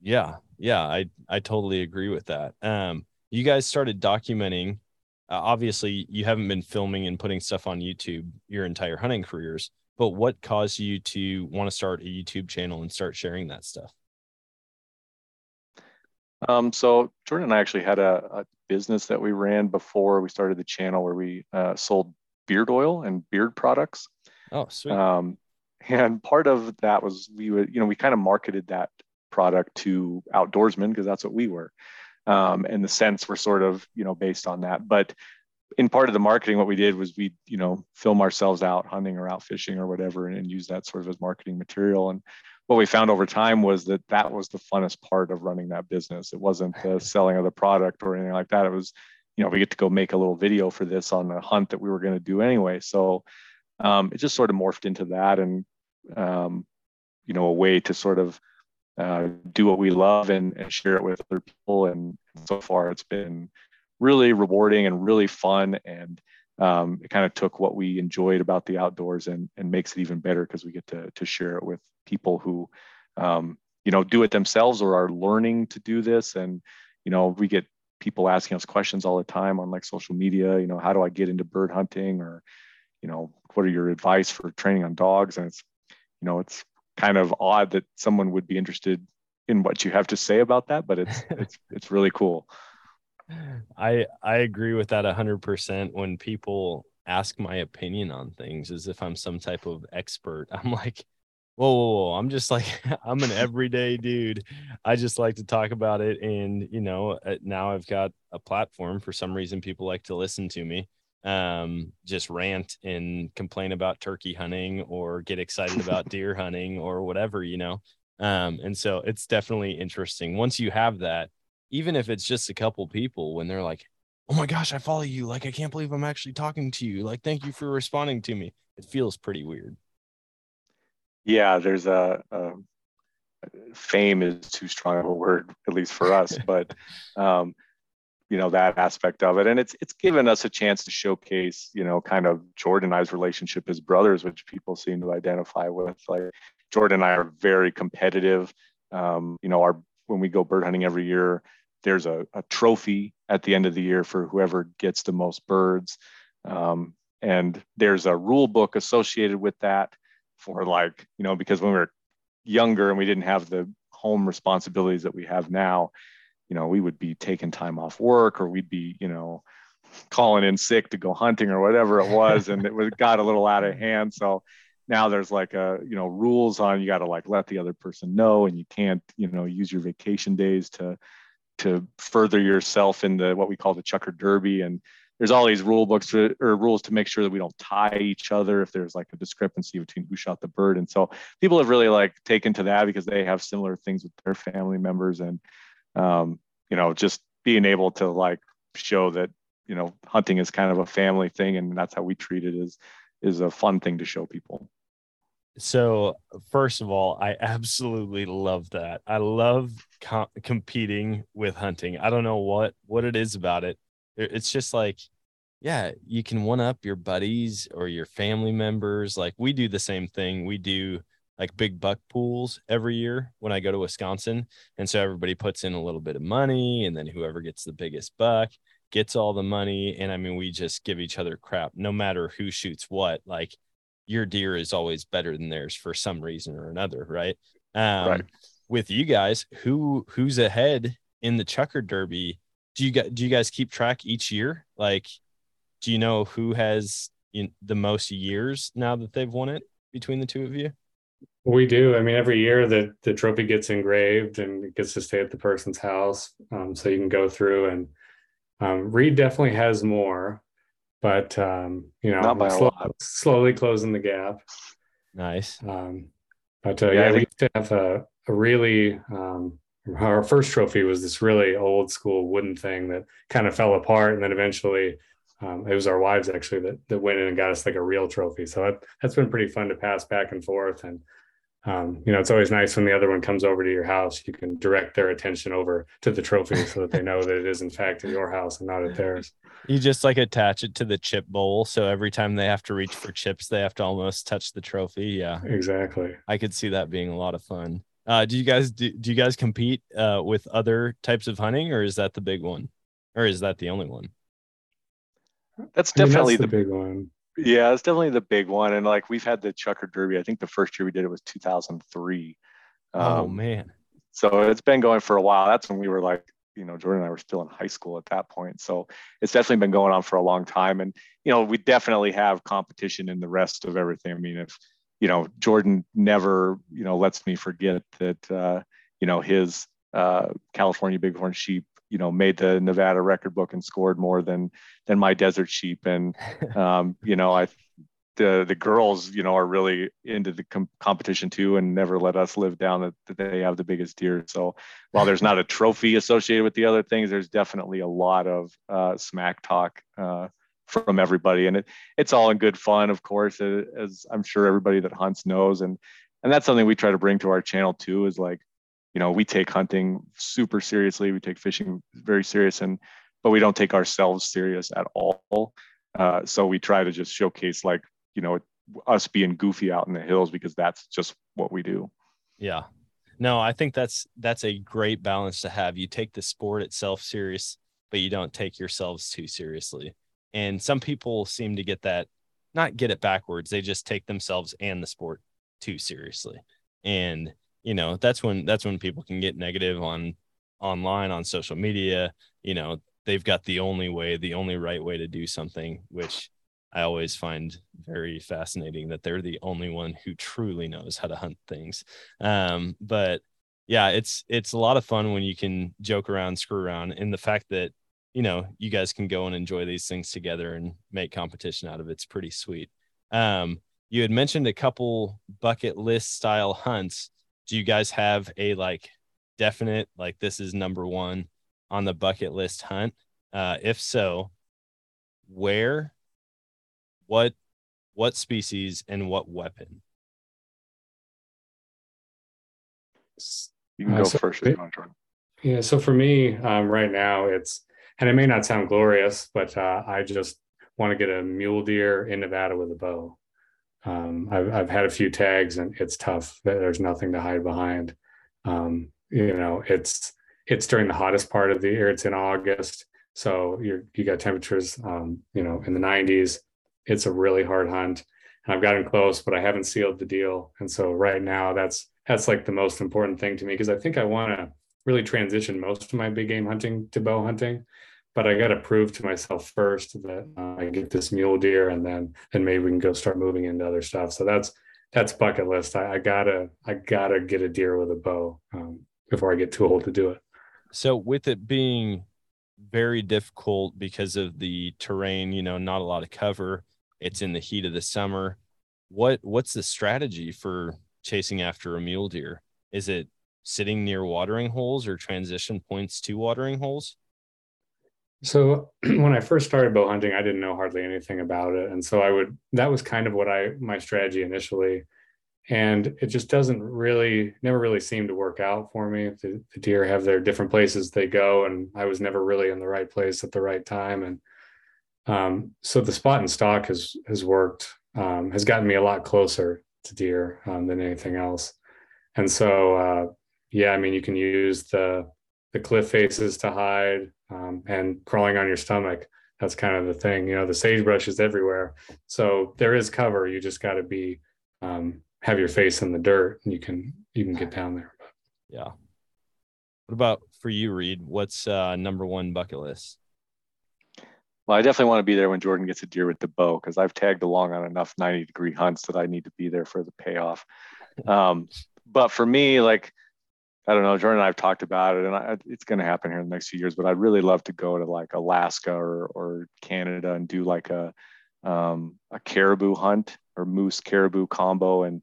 Yeah yeah i i totally agree with that. Um you guys started documenting uh, obviously you haven't been filming and putting stuff on youtube your entire hunting careers but what caused you to want to start a youtube channel and start sharing that stuff? Um, so Jordan and I actually had a, a, business that we ran before we started the channel where we uh, sold beard oil and beard products. Oh, sweet. Um, and part of that was we would, you know, we kind of marketed that product to outdoorsmen because that's what we were. Um, and the scents were sort of, you know, based on that. But in part of the marketing, what we did was we, you know, film ourselves out hunting or out fishing or whatever, and, and use that sort of as marketing material. And what we found over time was that that was the funnest part of running that business. It wasn't the [LAUGHS] selling of the product or anything like that. It was, you know, we get to go make a little video for this on a hunt that we were going to do anyway. So um, it just sort of morphed into that and, um, you know, a way to sort of uh, do what we love and, and share it with other people. And so far, it's been really rewarding and really fun. And um, it kind of took what we enjoyed about the outdoors and, and makes it even better because we get to, to share it with people who, um, you know, do it themselves or are learning to do this. And, you know, we get people asking us questions all the time on like social media, you know, how do I get into bird hunting or, you know, what are your advice for training on dogs? And it's, you know, it's kind of odd that someone would be interested in what you have to say about that, but it's, [LAUGHS] it's, it's really cool. I I agree with that 100% when people ask my opinion on things as if I'm some type of expert. I'm like, whoa, whoa, whoa. I'm just like, [LAUGHS] I'm an everyday dude. I just like to talk about it. And, you know, uh, now I've got a platform. For some reason, people like to listen to me um, just rant and complain about turkey hunting or get excited about [LAUGHS] deer hunting or whatever, you know. Um, and so it's definitely interesting. Once you have that, even if it's just a couple people when they're like oh my gosh i follow you like i can't believe i'm actually talking to you like thank you for responding to me it feels pretty weird yeah there's a, a fame is too strong of a word at least for us [LAUGHS] but um, you know that aspect of it. And it's it's given us a chance to showcase you know kind of jordan and i's relationship as brothers which people seem to identify with. Like jordan and i are very competitive. Um, you know our when we go bird hunting every year there's a, a trophy at the end of the year for whoever gets the most birds. Um, and there's a rule book associated with that for like, you know, because when we were younger and we didn't have the home responsibilities that we have now, you know, we would be taking time off work or we'd be, you know, calling in sick to go hunting or whatever it was. and it was, got a little out of [LAUGHS] hand. So now there's like a, you know, rules on you got to like let the other person know and you can't, you know, use your vacation days to, to further yourself in the what we call the chukar derby and there's all these rule books to, or rules to make sure that we don't tie each other if there's like a discrepancy between who shot the bird and so people have really like taken to that because they have similar things with their family members and um, you know just being able to like show that you know hunting is kind of a family thing and that's how we treat it is is a fun thing to show people. So first of all i absolutely love that. I love com- competing with hunting. I don't know what what it is about it. It's just like yeah you can one up your buddies or your family members. Like we do the same thing. We do like big buck pools every year when i go to wisconsin and so everybody puts in a little bit of money and then whoever gets the biggest buck gets all the money and i mean we just give each other crap no matter who shoots what like your deer is always better than theirs for some reason or another right? Um right. with you guys who who's ahead in the chukar derby? Do you guys do you guys keep track each year? Like do you know who has know, the most years now that they've won it between the two of you we do i mean every year the the trophy gets engraved and it gets to stay at the person's house um, so you can go through and um, Reed definitely has more, but um, you know, Not by slow, a lot. slowly closing the gap. Nice. Um, but uh, yeah, yeah we used to have a, a really um, our first trophy was this really old school wooden thing that kind of fell apart, and then eventually um, it was our wives actually that that went in and got us like a real trophy. So that, that's been pretty fun to pass back and forth, and um, you know, it's always nice when the other one comes over to your house. You can direct their attention over to the trophy so that they know that it is in fact at your house and not at theirs. [LAUGHS] You just like attach it to the chip bowl, so every time they have to reach for chips, they have to almost touch the trophy. Yeah, exactly. I could see that being a lot of fun. Uh, do you guys do, do you guys compete uh, with other types of hunting, or is that the big one, or is that the only one? That's definitely I mean, that's the, the big one. Yeah, it's definitely the big one. And like we've had the Chukar Derby. I think the first year we did it was 2003. Oh um, man. So it's been going for a while. That's when we were like, you know, Jordan and I were still in high school at that point. So it's definitely been going on for a long time. And, you know, we definitely have competition in the rest of everything. I mean, if, you know, Jordan never, you know, lets me forget that, uh, you know, his uh, California Bighorn sheep you know made the Nevada record book and scored more than than my desert sheep. And [LAUGHS] um, you know I the the girls you know are really into the com- competition too and never let us live down that, that they have the biggest deer so while there's not a trophy associated with the other things there's definitely a lot of uh, smack talk uh, from everybody. And it, it's all in good fun of course as i'm sure everybody that hunts knows. And and that's something we try to bring to our channel too is like you know we take hunting super seriously. We take fishing very serious and but we don't take ourselves serious at all. Uh, so we try to just showcase like you know us being goofy out in the hills because that's just what we do. Yeah. No i think that's that's a great balance to have. You take the sport itself serious but you don't take yourselves too seriously. And some people seem to get that not get it backwards. They just take themselves and the sport too seriously. And you know that's when that's when people can get negative on online on social media. You know they've got the only way the only right way to do something which i always find very fascinating that they're the only one who truly knows how to hunt things. Um, but yeah it's it's a lot of fun when you can joke around screw around and the fact that you know you guys can go and enjoy these things together and make competition out of it's pretty sweet. Um, you had mentioned a couple bucket list style hunts do you guys have a like definite like this is number one on the bucket list hunt? Uh if so where what what species and what weapon? You can go uh, so first if you want Jordan. yeah so for me um, right now it's and it may not sound glorious but uh, i just want to get a mule deer in nevada with a bow um, I've, I've had a few tags and it's tough. There's nothing to hide behind. Um, you know, it's it's during the hottest part of the year. It's in August, so you you got temperatures, um, you know, in the 90s. It's a really hard hunt, and I've gotten close, but I haven't sealed the deal. And so right now, that's that's like the most important thing to me because I think I want to really transition most of my big game hunting to bow hunting but I got to prove to myself first that uh, I get this mule deer, and then then maybe we can go start moving into other stuff. So that's that's bucket list. I, I gotta I gotta get a deer with a bow um, before I get too old to do it. So with it being very difficult because of the terrain, you know, not a lot of cover. It's in the heat of the summer. What what's the strategy for chasing after a mule deer? Is it sitting near watering holes or transition points to watering holes? So [CLEARS THROAT] when I first started bow hunting, I didn't know hardly anything about it, and so I would that was kind of what I my strategy initially, and it just doesn't really never really seem to work out for me. The, the deer have their different places they go, and I was never really in the right place at the right time, and um, so the spot and stock has has worked um, has gotten me a lot closer to deer um, than anything else, and so uh, yeah, I mean you can use the the cliff faces to hide um, and crawling on your stomach. That's kind of the thing. You know, the sagebrush is everywhere. So there is cover. You just got to be, um, have your face in the dirt and you can, you can get down there. Yeah. What about for you, Reed? What's uh, number one bucket list? Well, I definitely want to be there when Jordan gets a deer with the bow because I've tagged along on enough 90 degree hunts that I need to be there for the payoff. [LAUGHS] Um, but for me, like I don't know, Jordan and I've talked about it, and I, it's going to happen here in the next few years. But I'd really love to go to like Alaska or or Canada and do like a um, a caribou hunt or moose caribou combo, and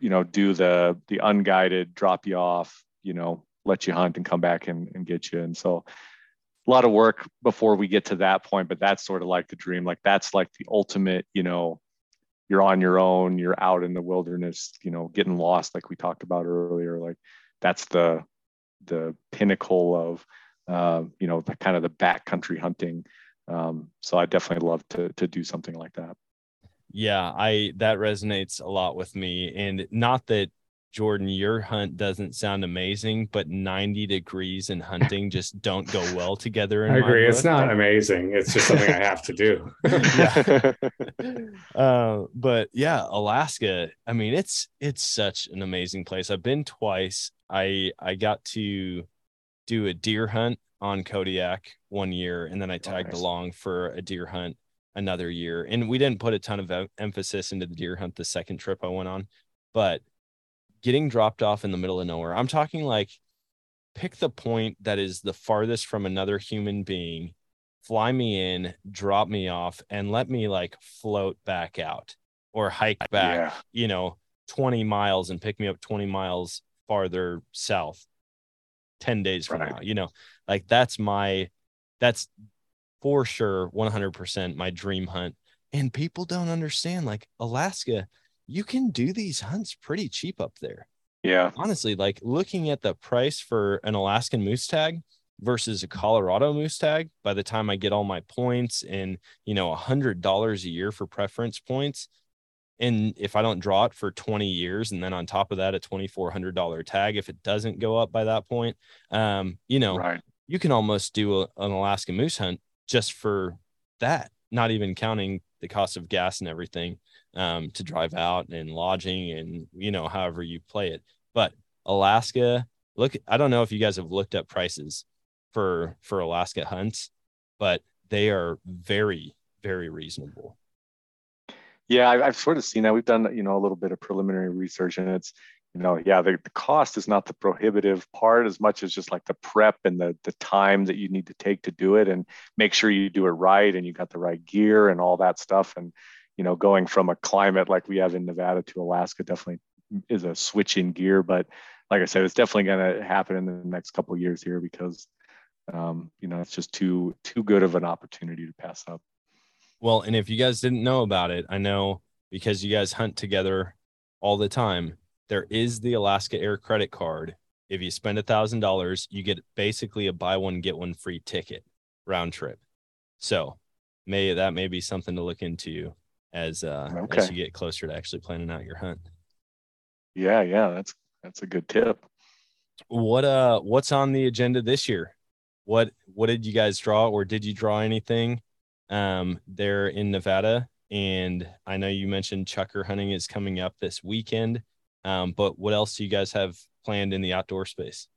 you know do the the unguided drop you off, you know, let you hunt and come back and, and get you. And so a lot of work before we get to that point, but that's sort of like the dream. Like that's like the ultimate, you know, you're on your own, you're out in the wilderness, you know, getting lost, like we talked about earlier. Like that's the the pinnacle of uh, you know the kind of the backcountry hunting. Um, so I definitely love to to do something like that. Yeah, I that resonates a lot with me, and not that Jordan, your hunt doesn't sound amazing, but 90 degrees and hunting just don't go well together. I agree. It's not amazing. It's just something I have to do. [LAUGHS] [LAUGHS] uh, but yeah, Alaska. I mean, it's it's such an amazing place. I've been twice. I I got to do a deer hunt on Kodiak one year, and then I tagged oh, nice. along for a deer hunt another year. And we didn't put a ton of emphasis into the deer hunt the second trip I went on, but getting dropped off in the middle of nowhere. I'm talking like pick the point that is the farthest from another human being, fly me in, drop me off, and let me like float back out or hike uh, back, yeah. you know, 20 miles and pick me up 20 miles farther south 10 days from right. now. You know, like that's my, that's for sure 100% my dream hunt. And people don't understand like Alaska you can do these hunts pretty cheap up there. Yeah. Honestly, like looking at the price for an Alaskan moose tag versus a Colorado moose tag, by the time I get all my points and, you know, a hundred dollars a year for preference points. And if I don't draw it for 20 years, and then on top of that, a $2,400 tag, if it doesn't go up by that point, um, you know, right. you can almost do a, an Alaskan moose hunt just for that, not even counting the cost of gas and everything um, to drive out and lodging and you know however you play it. But Alaska, look, I don't know if you guys have looked up prices for for Alaska hunts, but they are very very reasonable. Yeah, I've sort of seen that. We've done you know a little bit of preliminary research, and it's you know yeah the, the cost is not the prohibitive part as much as just like the prep and the the time that you need to take to do it and make sure you do it right and you got the right gear and all that stuff and you know, going from a climate like we have in Nevada to Alaska definitely is a switch in gear. But like I said, it's definitely going to happen in the next couple years here because, um, you know, it's just too too good of an opportunity to pass up. Well, and if you guys didn't know about it, I know because you guys hunt together all the time. There is the Alaska Air credit card. If you spend a thousand dollars, you get basically a buy one get one free ticket round trip. So, may that may be something to look into as uh okay. as you get closer to actually planning out your hunt. Yeah, yeah, that's that's a good tip. What uh what's on the agenda this year? What what did you guys draw or did you draw anything um there in Nevada? And I know you mentioned chukar hunting is coming up this weekend. Um, but what else do you guys have planned in the outdoor space?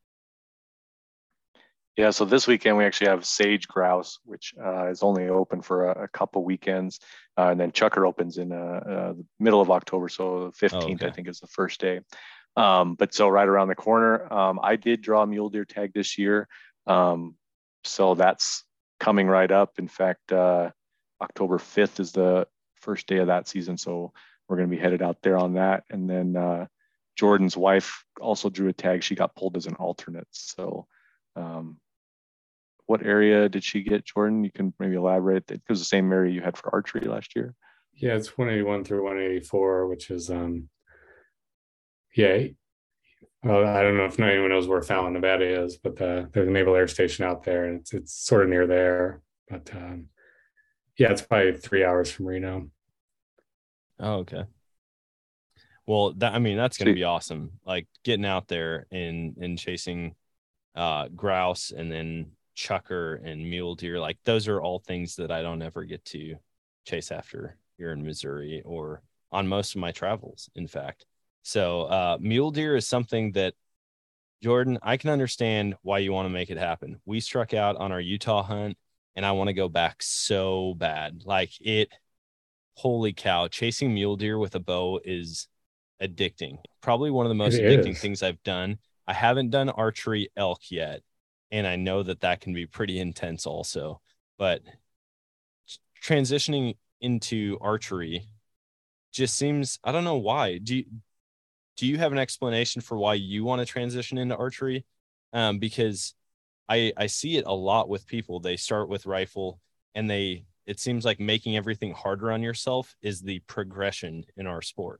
Yeah, so this weekend we actually have Sage Grouse, which uh, is only open for a, a couple weekends, uh, and then chukar opens in uh, uh the middle of October, so the 15th oh, okay. I think is the first day. Um, but so right around the corner, um, I did draw a mule deer tag this year, um, so that's coming right up. In fact, uh, October 5th is the first day of that season, so we're going to be headed out there on that. And then uh, Jordan's wife also drew a tag; she got pulled as an alternate, so. Um, what area did she get, Jordan? You can maybe elaborate. It was the same area you had for archery last year. Yeah, it's 181 through 184, which is um, yeah. Well, I don't know if anyone knows where Fallon, Nevada is, but the, there's a naval air station out there, and it's it's sort of near there. But um, yeah, it's probably three hours from Reno. Oh, okay. Well, that I mean, that's going to be awesome. Like getting out there and and chasing uh, grouse and then chukar and mule deer. Like those are all things that I don't ever get to chase after here in Missouri or on most of my travels. In fact, so uh, mule deer is something that Jordan, I can understand why you want to make it happen. We struck out on our Utah hunt, and I want to go back so bad. Like it, holy cow! Chasing mule deer with a bow is addicting. Probably one of the most it addicting is. things I've done. I haven't done archery elk yet, and I know that that can be pretty intense also. But transitioning into archery just seems I don't know why. Do you, do you have an explanation for why you want to transition into archery? Um, because I I see it a lot with people. They start with rifle and they it seems like making everything harder on yourself is the progression in our sport.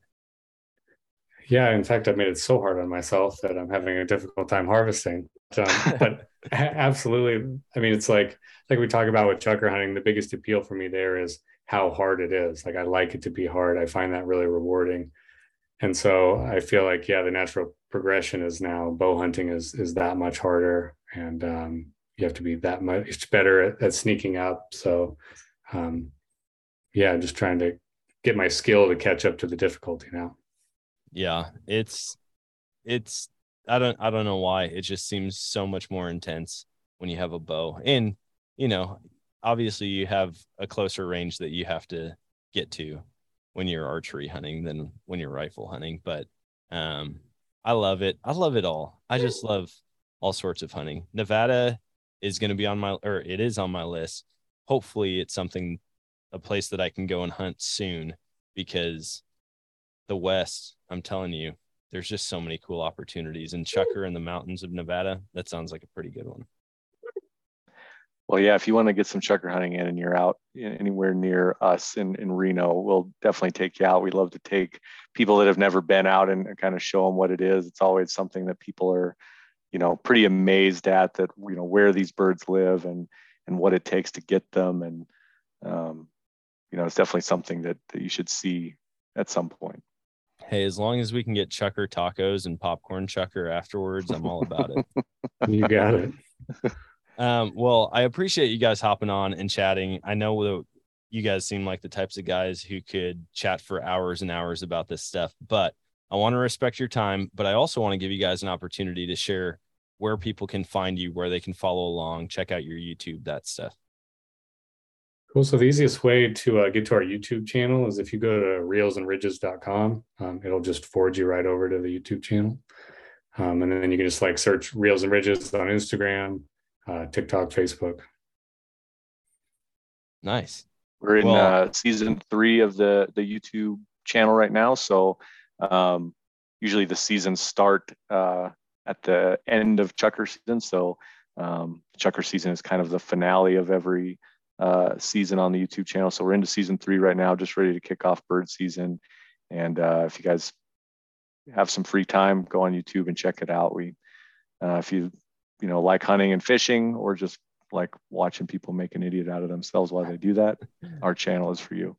Yeah, in fact, I've made it so hard on myself that I'm having a difficult time harvesting. Um, but [LAUGHS] [LAUGHS] absolutely, I mean, it's like like we talk about with chukar hunting. The biggest appeal for me there is how hard it is. Like I like it to be hard. I find that really rewarding, and so I feel like yeah, the natural progression is now bow hunting is is that much harder, and um, you have to be that much better at, at sneaking up. So um, yeah, just trying to get my skill to catch up to the difficulty now yeah, it's it's I don't I don't know why it just seems so much more intense when you have a bow. And you know, obviously you have a closer range that you have to get to when you're archery hunting than when you're rifle hunting, but um I love it. I love it all. I just love all sorts of hunting. Nevada is going to be on my or it is on my list. Hopefully it's something a place that I can go and hunt soon because the West, I'm telling you, there's just so many cool opportunities. And Chukar in the mountains of Nevada, that sounds like a pretty good one. Well, yeah, if you want to get some chukar hunting in and you're out anywhere near us in, in Reno, we'll definitely take you out. We love to take people that have never been out and, kind of show them what it is. It's always something that people are, you know, pretty amazed at that, you know, where these birds live and, and what it takes to get them. And, um, you know, it's definitely something that, that you should see at some point hey, as long as we can get chukar tacos and popcorn chukar afterwards, I'm all about it. [LAUGHS] you got it. Um, well, I appreciate you guys hopping on and chatting. I know that you guys seem like the types of guys who could chat for hours and hours about this stuff, but I want to respect your time, but I also want to give you guys an opportunity to share where people can find you, where they can follow along, check out your YouTube, that stuff. Cool. So the easiest way to uh, get to our YouTube channel is if you go to reelsandridges.com, um, it'll just forward you right over to the YouTube channel. Um, and then you can just like search Reels and Ridges on Instagram, uh, TikTok, Facebook. Nice. We're in well, uh, season three of the the YouTube channel right now. So um, usually the seasons start uh, at the end of Chukar season. So um, Chukar season is kind of the finale of every uh, season on the YouTube channel. So we're into season three right now, just ready to kick off bird season. And uh, if you guys have some free time, go on YouTube and check it out. We, uh, if you, you know, like hunting and fishing, or just like watching people make an idiot out of themselves while they do that, [LAUGHS] our channel is for you.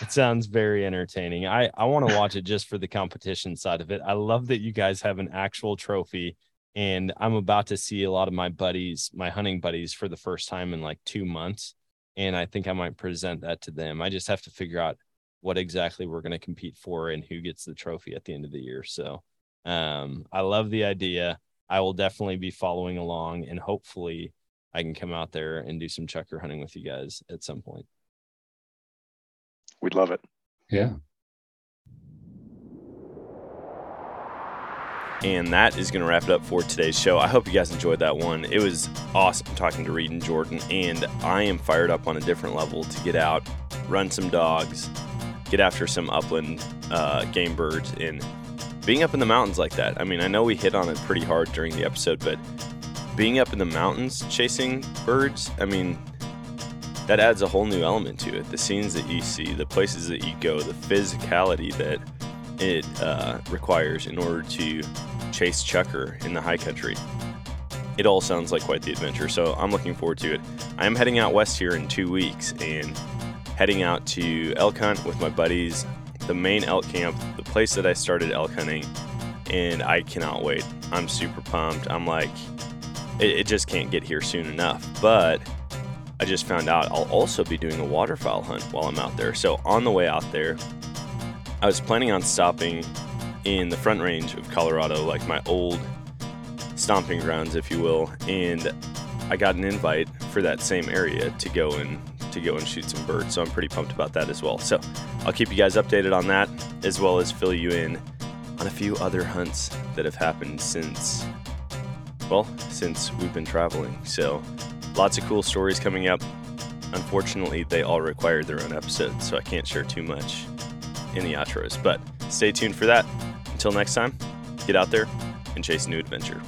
it sounds very entertaining. I I want to watch it just for the competition side of it. I love that you guys have an actual trophy and I'm about to see a lot of my buddies, my hunting buddies, for the first time in like two months. And I think I might present that to them. I just have to figure out what exactly we're going to compete for and who gets the trophy at the end of the year. So um, I love the idea. I will definitely be following along and hopefully I can come out there and do some chukar hunting with you guys at some point. We'd love it. Yeah. And that is going to wrap it up for today's show. I hope you guys enjoyed that one. It was awesome talking to Reed and Jordan, and I am fired up on a different level to get out, run some dogs, get after some upland uh, game birds, and being up in the mountains like that. I mean, I know we hit on it pretty hard during the episode, but being up in the mountains chasing birds, I mean, that adds a whole new element to it. The scenes that you see, the places that you go, the physicality that it uh, requires in order to chase chukar in the high country. It all sounds like quite the adventure, so I'm looking forward to it. I am heading out west here in two weeks and heading out to elk hunt with my buddies, the main elk camp, the place that I started elk hunting, and I cannot wait. I'm super pumped. I'm like, it, it just can't get here soon enough. But I just found out I'll also be doing a waterfowl hunt while I'm out there. So on the way out there, I was planning on stopping in the front range of Colorado, like my old stomping grounds, if you will, and I got an invite for that same area to go and to go and shoot some birds. So I'm pretty pumped about that as well. So I'll keep you guys updated on that, as well as fill you in on a few other hunts that have happened since, well, since we've been traveling. So lots of cool stories coming up. Unfortunately, they all require their own episode, so I can't share too much in the outros. But stay tuned for that. Until next time, get out there and chase new adventure.